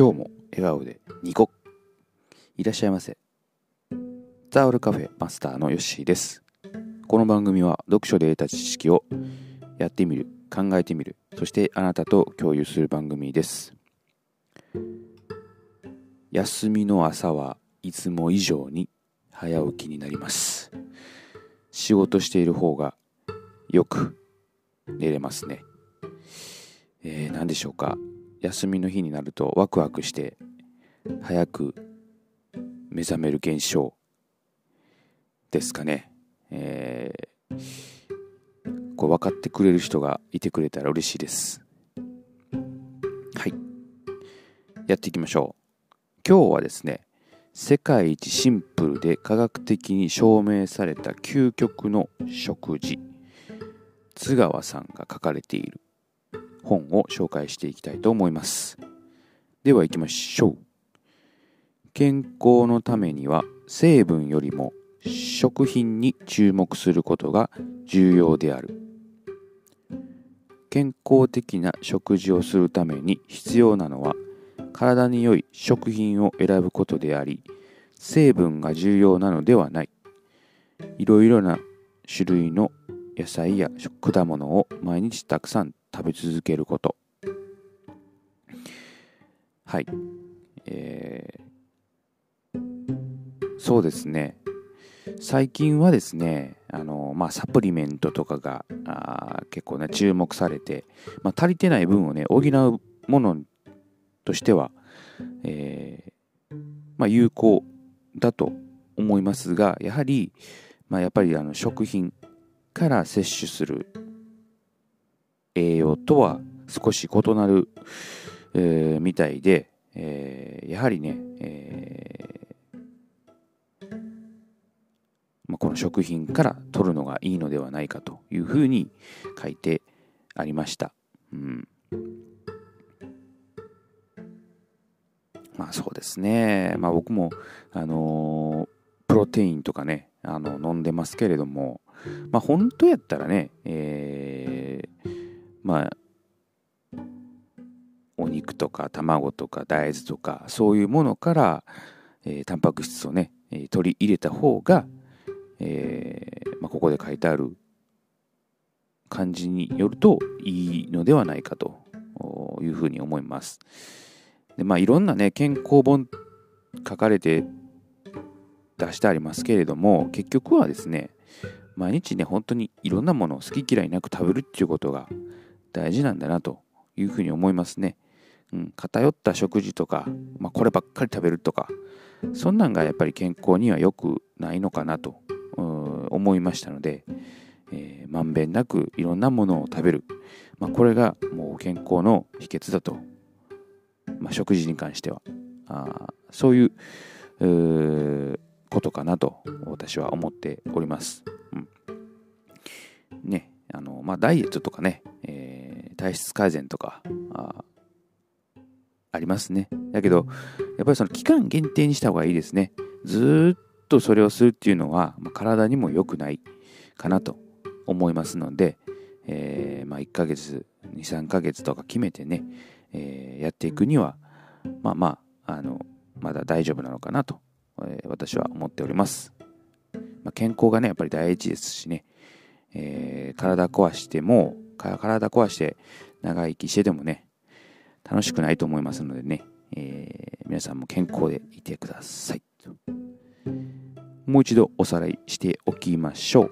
今日も笑顔でニコ。いらっしゃいませ。ザオルカフェマスターのヨッシーです。この番組は読書で得た知識をやってみる考えてみるそしてあなたと共有する番組です。休みの朝はいつも以上に早起きになります。仕事している方がよく寝れますね。えー、何でしょうか？休みの日になるとワクワクして早く目覚める現象ですかね。えー、こう分かってくれる人がいてくれたら嬉しいです。はい。やっていきましょう。今日はですね、世界一シンプルで科学的に証明された究極の食事津川さんが書かれている本を紹介していきたいと思います。では行きましょう。健康のためには成分よりも食品に注目することが重要である。健康的な食事をするために必要なのは体に良い食品を選ぶことであり成分が重要なのではないいろいろな種類の野菜や果物を毎日たくさん食べ続けること。はい。えー、そうですね。最近はですねあの、まあ、サプリメントとかがあ結構ね注目されて、まあ、足りてない分をね補うものとしては、えーまあ、有効だと思いますがやはり、まあ、やっぱりあの食品から摂取する栄養とは少し異なる、えー、みたいで、えー、やはりね、えー、まあ、この食品から取るのがいいのではないかというふうに書いてありました。うん、まあそうですね、まあ、僕も、あのプロテインとかねあの飲んでますけれども、まあ、本当やったらね、えーまあお肉とか卵とか大豆とかそういうものから、えー、タンパク質をね、えー、取り入れた方が、えーまあ、ここで書いてある感じによるといいのではないかというふうに思います。でまあいろんなね健康本書かれて出してありますけれども結局はですね毎日ね本当にいろんなものを好き嫌いなく食べるっていうことが大事なんだなというふうに思いますね。うん、偏った食事とか、まあ、こればっかり食べるとかそんなんがやっぱり健康には良くないのかなと思いましたので、えー、まんべんなくいろんなものを食べる、まあ、これがもう健康の秘訣だと、まあ、食事に関してはあそういうことかなと私は思っております。ねあのまあ、ダイエットとかね、えー、体質改善とかあありますね。だけど、やっぱりその期間限定にした方がいいですね。ずっとそれをするっていうのは、まあ、体にも良くないかなと思いますので、えー、まあ、1ヶ月、2、3ヶ月とか決めてね、えー、やっていくには、まあまあ、あの、まだ大丈夫なのかなと、え、私は思っております。ま、健康がね、やっぱり第一ですしね、えー、体壊しても、体壊して長生きしててもね、楽しくないと思いますのでね、えー、皆さんも健康でいてください。もう一度おさらいしておきましょう。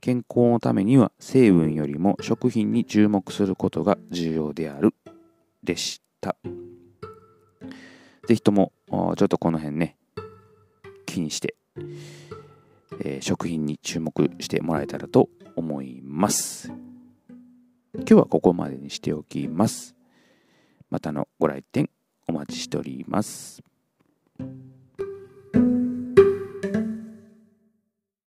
健康のためには成分よりも食品に注目することが重要であるでした。ぜひともちょっとこの辺ね、気にしてえー、食品に注目してもらえたらと思います。今日はここまでにしておきます。またのご来店お待ちしております。